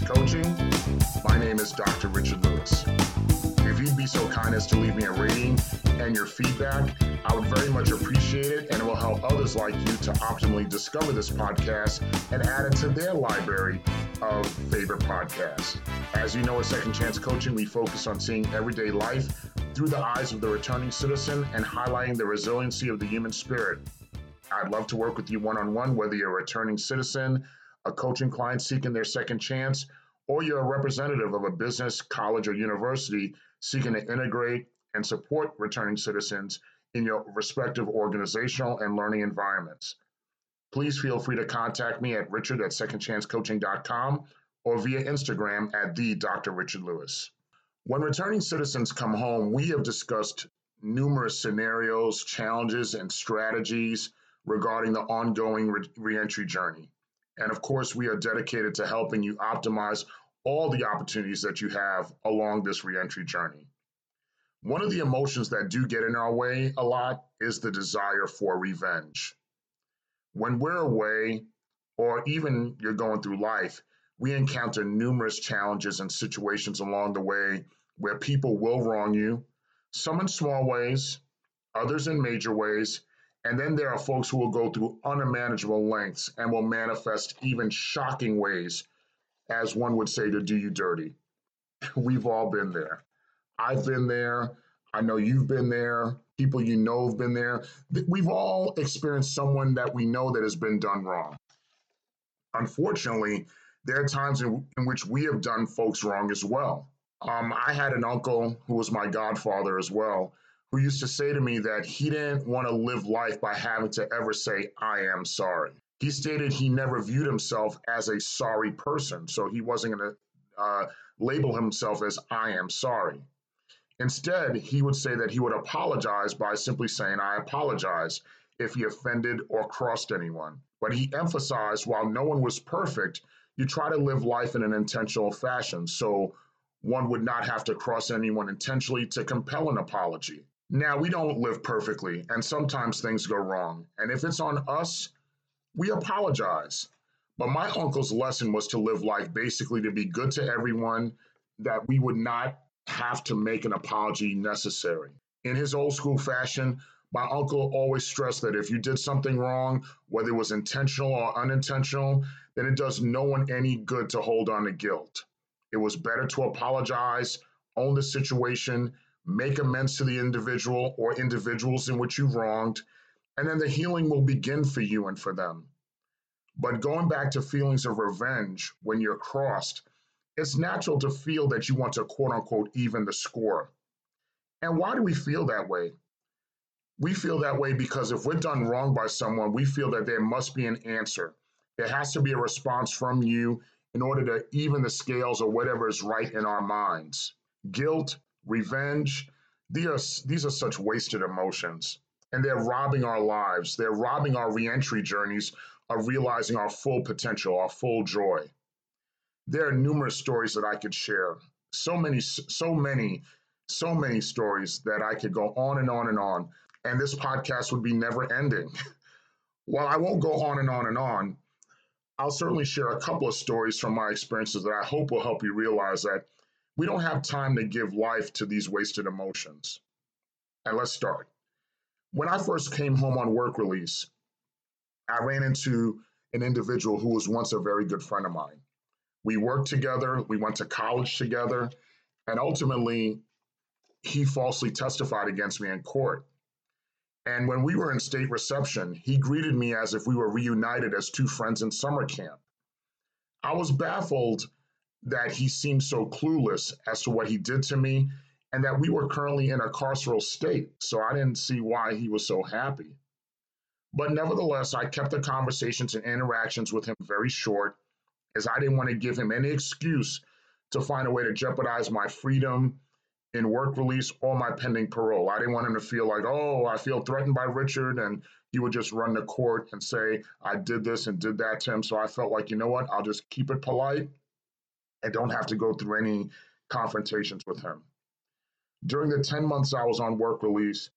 Coaching. My name is Dr. Richard Lewis. If you'd be so kind as to leave me a rating and your feedback, I would very much appreciate it, and it will help others like you to optimally discover this podcast and add it to their library of favorite podcasts. As you know, at Second Chance Coaching, we focus on seeing everyday life through the eyes of the returning citizen and highlighting the resiliency of the human spirit. I'd love to work with you one on one, whether you're a returning citizen, a coaching client seeking their second chance, or you're a representative of a business, college, or university seeking to integrate and support returning citizens in your respective organizational and learning environments. Please feel free to contact me at richard at secondchancecoaching.com or via Instagram at the Dr. Richard Lewis. When returning citizens come home, we have discussed numerous scenarios, challenges, and strategies regarding the ongoing re- reentry journey. And of course, we are dedicated to helping you optimize all the opportunities that you have along this reentry journey. One of the emotions that do get in our way a lot is the desire for revenge. When we're away, or even you're going through life, we encounter numerous challenges and situations along the way where people will wrong you, some in small ways, others in major ways, and then there are folks who will go through unmanageable lengths and will manifest even shocking ways, as one would say, to do you dirty. We've all been there. I've been there. I know you've been there. People you know have been there. We've all experienced someone that we know that has been done wrong. Unfortunately, there are times in, in which we have done folks wrong as well. Um, I had an uncle who was my godfather as well, who used to say to me that he didn't want to live life by having to ever say, I am sorry. He stated he never viewed himself as a sorry person, so he wasn't going to uh, label himself as I am sorry. Instead, he would say that he would apologize by simply saying, I apologize if he offended or crossed anyone. But he emphasized while no one was perfect, you try to live life in an intentional fashion. So one would not have to cross anyone intentionally to compel an apology. Now, we don't live perfectly, and sometimes things go wrong. And if it's on us, we apologize. But my uncle's lesson was to live life basically to be good to everyone, that we would not have to make an apology necessary. In his old school fashion, my uncle always stressed that if you did something wrong, whether it was intentional or unintentional, then it does no one any good to hold on to guilt. It was better to apologize, own the situation, make amends to the individual or individuals in which you've wronged, and then the healing will begin for you and for them. But going back to feelings of revenge when you're crossed, it's natural to feel that you want to quote unquote even the score. And why do we feel that way? We feel that way because if we're done wrong by someone, we feel that there must be an answer. There has to be a response from you in order to even the scales or whatever is right in our minds. Guilt, revenge, these are, these are such wasted emotions. And they're robbing our lives. They're robbing our reentry journeys of realizing our full potential, our full joy. There are numerous stories that I could share. So many, so many, so many stories that I could go on and on and on. And this podcast would be never ending. While I won't go on and on and on, I'll certainly share a couple of stories from my experiences that I hope will help you realize that we don't have time to give life to these wasted emotions. And let's start. When I first came home on work release, I ran into an individual who was once a very good friend of mine. We worked together, we went to college together, and ultimately, he falsely testified against me in court. And when we were in state reception, he greeted me as if we were reunited as two friends in summer camp. I was baffled that he seemed so clueless as to what he did to me and that we were currently in a carceral state. So I didn't see why he was so happy. But nevertheless, I kept the conversations and interactions with him very short as I didn't want to give him any excuse to find a way to jeopardize my freedom in work release or my pending parole. I didn't want him to feel like, oh, I feel threatened by Richard, and he would just run to court and say, I did this and did that to him. So I felt like, you know what, I'll just keep it polite and don't have to go through any confrontations with him. During the 10 months I was on work release,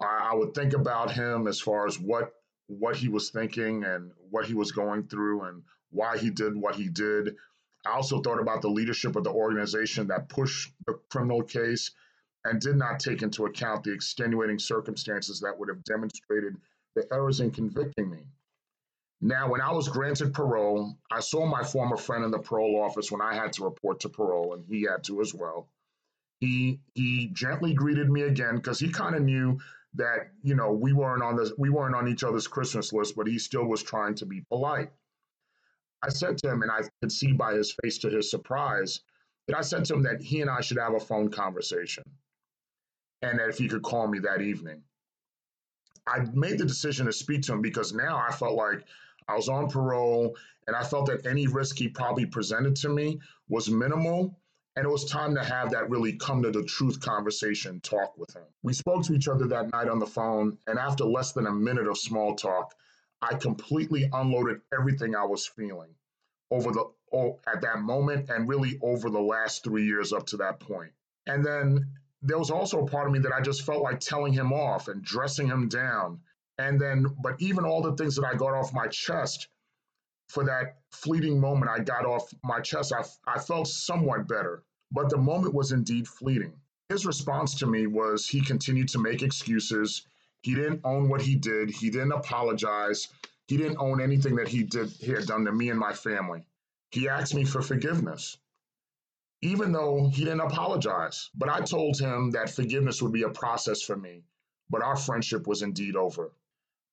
I, I would think about him as far as what what he was thinking and what he was going through and why he did what he did. I also thought about the leadership of the organization that pushed the criminal case and did not take into account the extenuating circumstances that would have demonstrated the errors in convicting me. Now, when I was granted parole, I saw my former friend in the parole office when I had to report to parole, and he had to as well. He he gently greeted me again because he kind of knew that you know we weren't on this we weren't on each other's Christmas list, but he still was trying to be polite. I said to him, and I could see by his face to his surprise, that I said to him that he and I should have a phone conversation, and that if he could call me that evening. I made the decision to speak to him because now I felt like I was on parole, and I felt that any risk he probably presented to me was minimal. And it was time to have that really come to the truth conversation talk with him. We spoke to each other that night on the phone, and after less than a minute of small talk, I completely unloaded everything I was feeling over the oh, at that moment and really over the last three years up to that point. And then there was also a part of me that I just felt like telling him off and dressing him down and then, but even all the things that I got off my chest for that fleeting moment I got off my chest, I, I felt somewhat better. But the moment was indeed fleeting. His response to me was he continued to make excuses. He didn't own what he did. He didn't apologize. He didn't own anything that he did he had done to me and my family. He asked me for forgiveness, even though he didn't apologize. But I told him that forgiveness would be a process for me. But our friendship was indeed over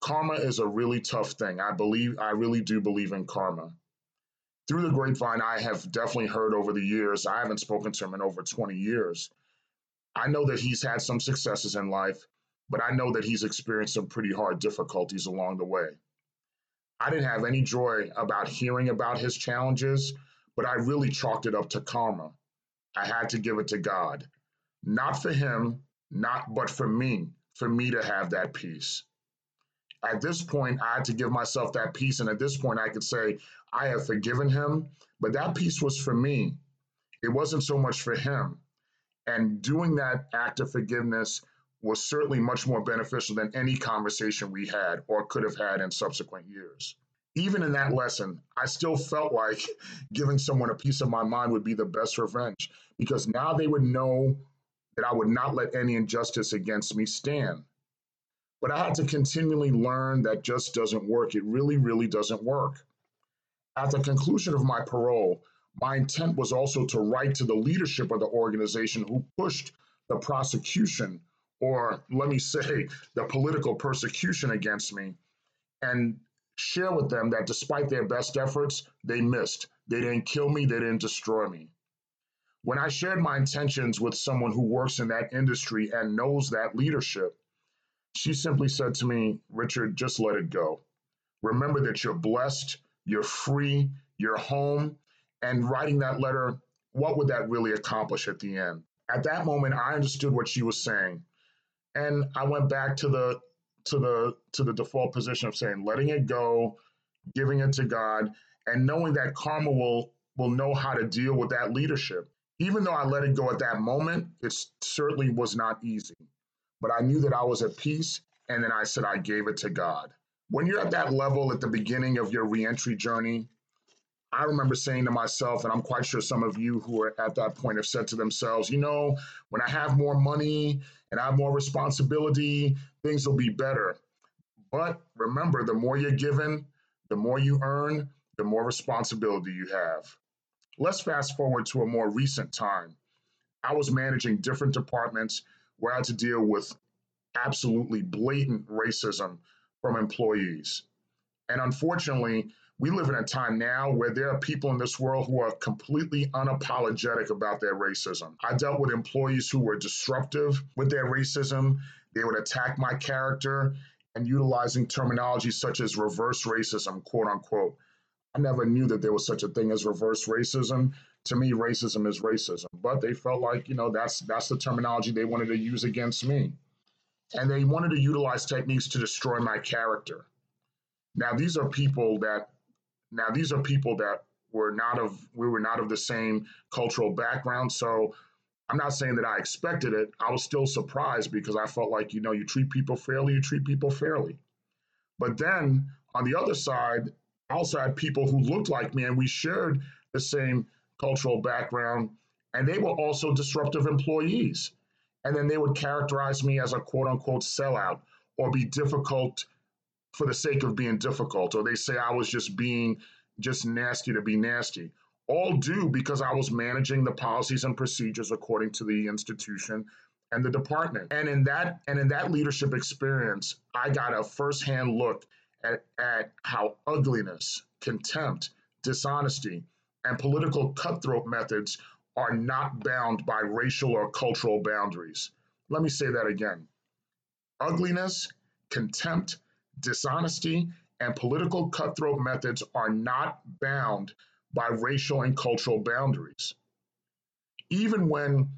karma is a really tough thing. I believe, I really do believe in karma. Through the grapevine, I have definitely heard over the years, I haven't spoken to him in over 20 years. I know that he's had some successes in life, but I know that he's experienced some pretty hard difficulties along the way. I didn't have any joy about hearing about his challenges, but I really chalked it up to karma. I had to give it to God. Not for him, not but for me, for me to have that peace at this point, I had to give myself that peace. And at this point, I could say, I have forgiven him. But that peace was for me, it wasn't so much for him. And doing that act of forgiveness was certainly much more beneficial than any conversation we had or could have had in subsequent years. Even in that lesson, I still felt like giving someone a piece of my mind would be the best revenge because now they would know that I would not let any injustice against me stand. But I had to continually learn that just doesn't work. It really, really doesn't work. At the conclusion of my parole, my intent was also to write to the leadership of the organization who pushed the prosecution, or let me say, the political persecution against me, and share with them that despite their best efforts, they missed. They didn't kill me, they didn't destroy me. When I shared my intentions with someone who works in that industry and knows that leadership, she simply said to me, Richard, just let it go. Remember that you're blessed, you're free, you're home. And writing that letter, what would that really accomplish at the end? At that moment, I understood what she was saying. And I went back to the to the to the default position of saying letting it go, giving it to God, and knowing that karma will will know how to deal with that leadership. Even though I let it go at that moment, it certainly was not easy but I knew that I was at peace. And then I said, I gave it to God. When you're at that level at the beginning of your reentry journey, I remember saying to myself, and I'm quite sure some of you who are at that point have said to themselves, you know, when I have more money and I have more responsibility, things will be better. But remember, the more you're given, the more you earn, the more responsibility you have. Let's fast forward to a more recent time. I was managing different departments where I had to deal with absolutely blatant racism from employees. And unfortunately, we live in a time now where there are people in this world who are completely unapologetic about their racism. I dealt with employees who were disruptive with their racism. They would attack my character and utilizing terminology such as reverse racism, quote unquote. I never knew that there was such a thing as reverse racism to me, racism is racism. But they felt like, you know, that's that's the terminology they wanted to use against me. And they wanted to utilize techniques to destroy my character. Now these are people that now these are people that were not of we were not of the same cultural background. So I'm not saying that I expected it. I was still surprised because I felt like, you know, you treat people fairly, you treat people fairly. But then on the other side, I also had people who looked like me and we shared the same cultural background, and they were also disruptive employees. And then they would characterize me as a quote unquote sellout or be difficult for the sake of being difficult, or they say I was just being just nasty to be nasty. All due because I was managing the policies and procedures according to the institution and the department. And in that and in that leadership experience, I got a firsthand look at, at how ugliness, contempt, dishonesty, and political cutthroat methods are not bound by racial or cultural boundaries. Let me say that again. Ugliness, contempt, dishonesty, and political cutthroat methods are not bound by racial and cultural boundaries. Even when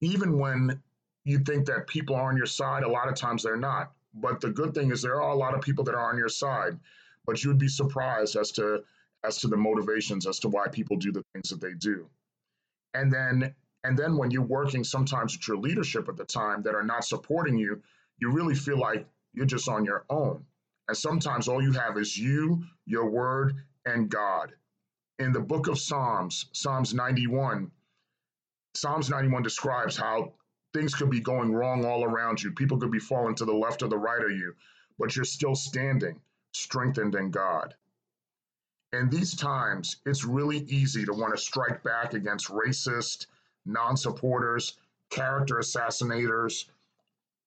even when you think that people are on your side, a lot of times they're not. But the good thing is there are a lot of people that are on your side, but you'd be surprised as to as to the motivations as to why people do the things that they do. And then and then when you're working sometimes with your leadership at the time that are not supporting you, you really feel like you're just on your own. And sometimes all you have is you, your word, and God. In the book of Psalms, Psalms 91, Psalms 91 describes how things could be going wrong all around you. People could be falling to the left or the right of you, but you're still standing, strengthened in God. In these times, it's really easy to want to strike back against racist, non supporters, character assassinators,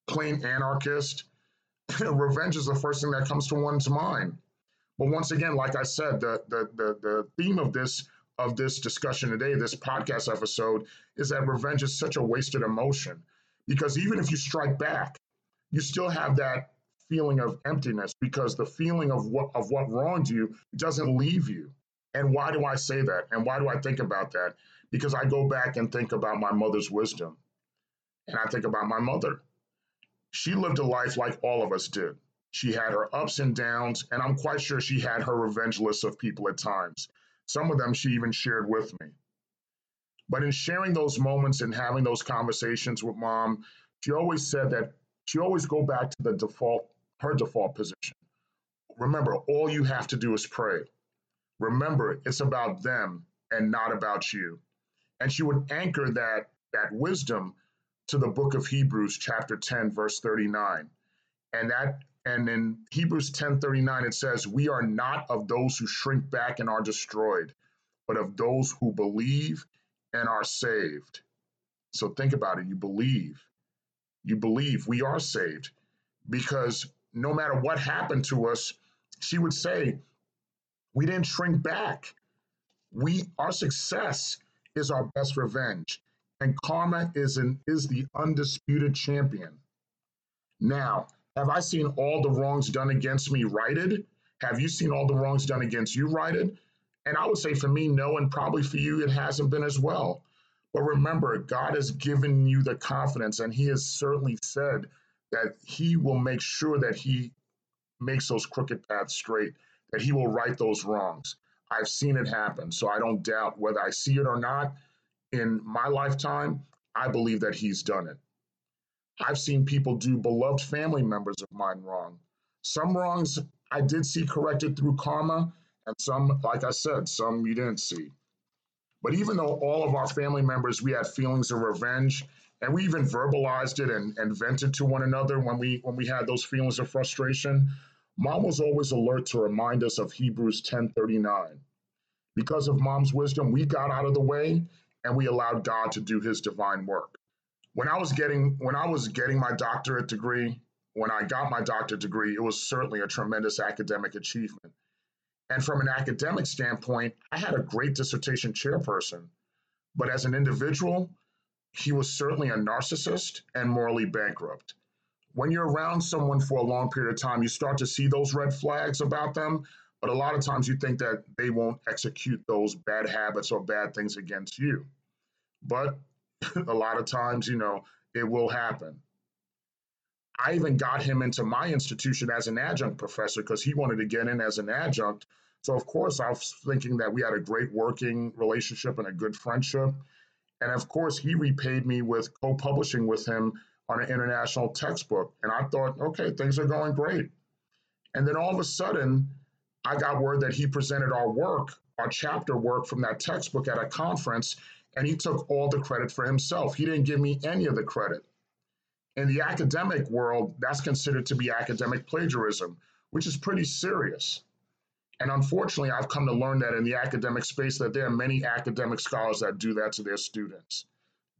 plain anarchists. Revenge is the first thing that comes to one's mind. But once again, like I said, the, the, the, the theme of this of this discussion today, this podcast episode, is that revenge is such a wasted emotion. Because even if you strike back, you still have that feeling of emptiness because the feeling of what of what wronged you doesn't leave you. And why do I say that? And why do I think about that? Because I go back and think about my mother's wisdom. And I think about my mother. She lived a life like all of us did. She had her ups and downs, and I'm quite sure she had her revenge list of people at times. Some of them she even shared with me. But in sharing those moments and having those conversations with mom, she always said that she always go back to the default, her default position. Remember, all you have to do is pray. Remember, it's about them and not about you. And she would anchor that that wisdom to the book of Hebrews, chapter 10, verse 39. And that and in Hebrews 10:39 it says, "We are not of those who shrink back and are destroyed, but of those who believe and are saved." So think about it, you believe. You believe we are saved because no matter what happened to us, she would say, we didn't shrink back. We our success is our best revenge, and karma is an is the undisputed champion. Now, have I seen all the wrongs done against me righted? Have you seen all the wrongs done against you righted? And I would say for me, no, and probably for you, it hasn't been as well. But remember, God has given you the confidence, and He has certainly said that He will make sure that He makes those crooked paths straight, that He will right those wrongs. I've seen it happen, so I don't doubt whether I see it or not in my lifetime. I believe that He's done it. I've seen people do beloved family members of mine wrong. Some wrongs I did see corrected through karma, and some, like I said, some you didn't see. But even though all of our family members, we had feelings of revenge, and we even verbalized it and, and vented to one another when we when we had those feelings of frustration, mom was always alert to remind us of Hebrews 10:39. Because of mom's wisdom, we got out of the way and we allowed God to do his divine work when I was getting when I was getting my doctorate degree, when I got my doctorate degree, it was certainly a tremendous academic achievement. And from an academic standpoint, I had a great dissertation chairperson. But as an individual, he was certainly a narcissist and morally bankrupt. When you're around someone for a long period of time, you start to see those red flags about them. But a lot of times you think that they won't execute those bad habits or bad things against you. But a lot of times, you know, it will happen. I even got him into my institution as an adjunct professor because he wanted to get in as an adjunct. So, of course, I was thinking that we had a great working relationship and a good friendship. And of course, he repaid me with co publishing with him on an international textbook. And I thought, okay, things are going great. And then all of a sudden, I got word that he presented our work, our chapter work from that textbook at a conference, and he took all the credit for himself. He didn't give me any of the credit. In the academic world, that's considered to be academic plagiarism, which is pretty serious. And unfortunately, I've come to learn that in the academic space that there are many academic scholars that do that to their students.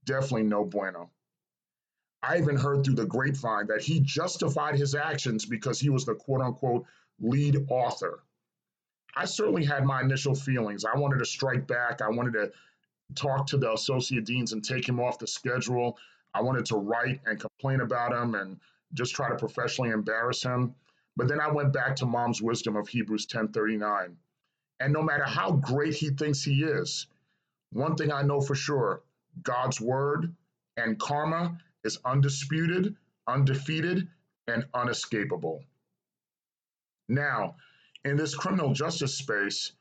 Definitely no bueno. I even heard through the grapevine that he justified his actions because he was the quote unquote lead author. I certainly had my initial feelings. I wanted to strike back. I wanted to talk to the associate deans and take him off the schedule. I wanted to write and complain about him and just try to professionally embarrass him. But then I went back to mom's wisdom of Hebrews 10:39. And no matter how great he thinks he is, one thing I know for sure, God's word and karma is undisputed, undefeated, and unescapable. Now, in this criminal justice space,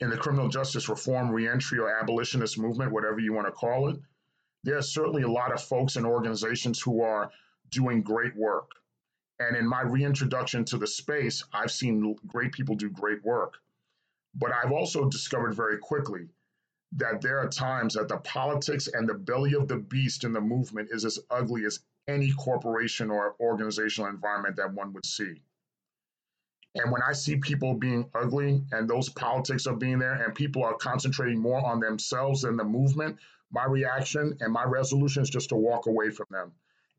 in the criminal justice reform, reentry, or abolitionist movement, whatever you want to call it, there are certainly a lot of folks and organizations who are doing great work. And in my reintroduction to the space, I've seen great people do great work. But I've also discovered very quickly that there are times that the politics and the belly of the beast in the movement is as ugly as any corporation or organizational environment that one would see. And when I see people being ugly and those politics are being there and people are concentrating more on themselves than the movement, my reaction and my resolution is just to walk away from them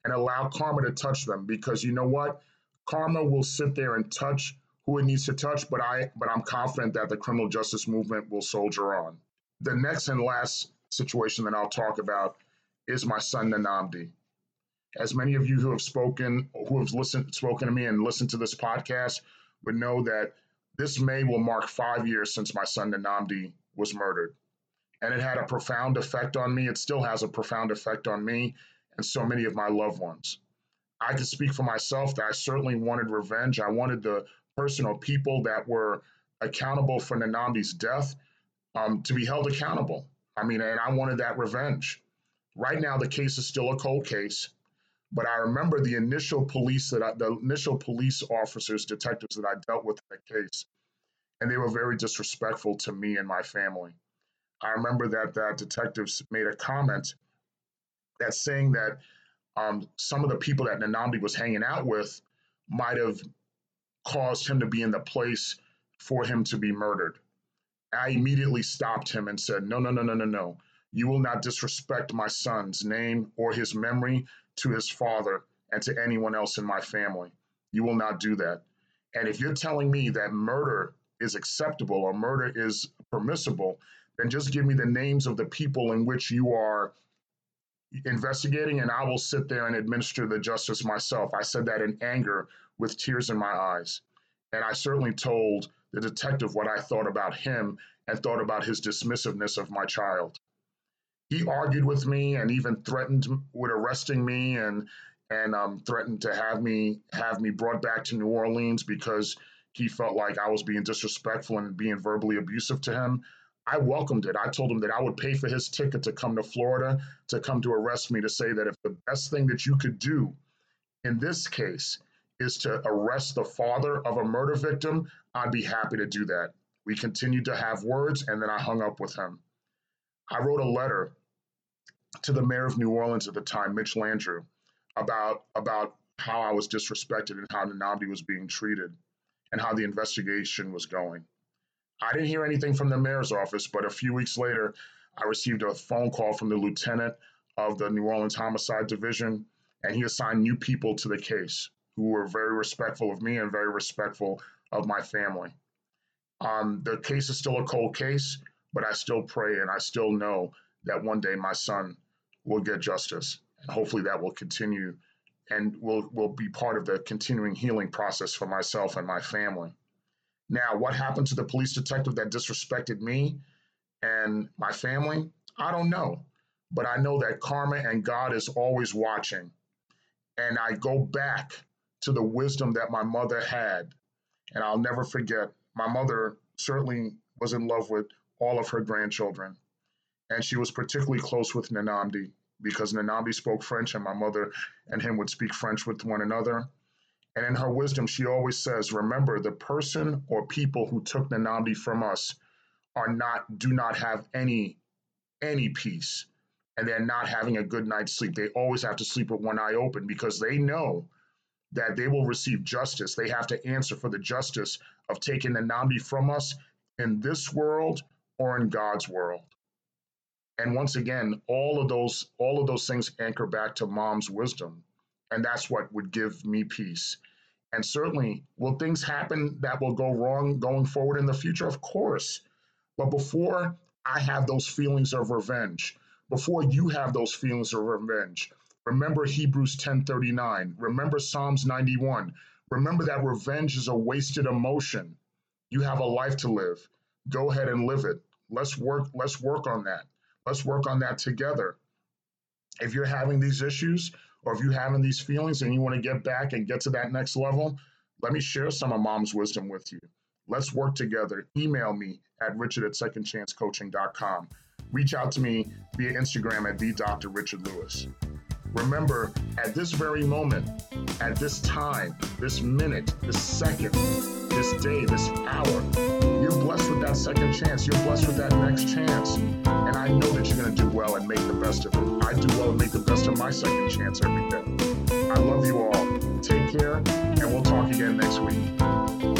and allow karma to touch them because you know what? Karma will sit there and touch who it needs to touch, but I but I'm confident that the criminal justice movement will soldier on. The next and last situation that I'll talk about is my son Nnamdi. As many of you who have spoken, who have listened, spoken to me and listened to this podcast, would know that this May will mark five years since my son Nnamdi was murdered, and it had a profound effect on me. It still has a profound effect on me, and so many of my loved ones. I can speak for myself that I certainly wanted revenge. I wanted the person or people that were accountable for Nnamdi's death um, to be held accountable. I mean, and I wanted that revenge. Right now, the case is still a cold case, but I remember the initial police that I, the initial police officers, detectives that I dealt with in the case, and they were very disrespectful to me and my family. I remember that that detectives made a comment that's saying that um, some of the people that Nnamdi was hanging out with might have caused him to be in the place for him to be murdered. I immediately stopped him and said, No, no, no, no, no, no. You will not disrespect my son's name or his memory to his father and to anyone else in my family. You will not do that. And if you're telling me that murder is acceptable or murder is permissible, then just give me the names of the people in which you are investigating and I will sit there and administer the justice myself. I said that in anger with tears in my eyes. And I certainly told the detective what I thought about him and thought about his dismissiveness of my child. He argued with me and even threatened with arresting me and and um, threatened to have me have me brought back to New Orleans because he felt like I was being disrespectful and being verbally abusive to him. I welcomed it. I told him that I would pay for his ticket to come to Florida to come to arrest me to say that if the best thing that you could do in this case is to arrest the father of a murder victim, I'd be happy to do that. We continued to have words, and then I hung up with him. I wrote a letter to the mayor of New Orleans at the time, Mitch Landrieu, about about how I was disrespected and how Nnamdi was being treated and how the investigation was going. I didn't hear anything from the mayor's office, but a few weeks later, I received a phone call from the lieutenant of the New Orleans Homicide Division, and he assigned new people to the case who were very respectful of me and very respectful of my family. Um, the case is still a cold case, but I still pray and I still know that one day my son will get justice, and hopefully that will continue and will will be part of the continuing healing process for myself and my family. Now, what happened to the police detective that disrespected me and my family? I don't know. But I know that karma and God is always watching. And I go back to the wisdom that my mother had. And I'll never forget, my mother certainly was in love with all of her grandchildren. And she was particularly close with Nnamdi because Nnamdi spoke French and my mother and him would speak French with one another. And in her wisdom, she always says, remember, the person or people who took the Nnamdi from us are not, do not have any, any peace. And they're not having a good night's sleep. They always have to sleep with one eye open because they know that they will receive justice. They have to answer for the justice of taking the Nnamdi from us in this world or in God's world. And once again, all of those all of those things anchor back to mom's wisdom. And that's what would give me peace. And certainly, will things happen that will go wrong going forward in the future? Of course. But before I have those feelings of revenge, before you have those feelings of revenge, remember Hebrews 10:39, remember Psalms 91. Remember that revenge is a wasted emotion. You have a life to live. Go ahead and live it. Let's work let's work on that. Let's work on that together. If you're having these issues or if you're having these feelings and you want to get back and get to that next level, let me share some of mom's wisdom with you. Let's work together. Email me at richard at secondchancecoaching.com. Reach out to me via Instagram at the Dr. Richard Lewis. Remember, at this very moment, at this time, this minute, this second, this day, this hour, blessed with that second chance. You're blessed with that next chance. And I know that you're going to do well and make the best of it. I do well and make the best of my second chance every day. I love you all. Take care, and we'll talk again next week.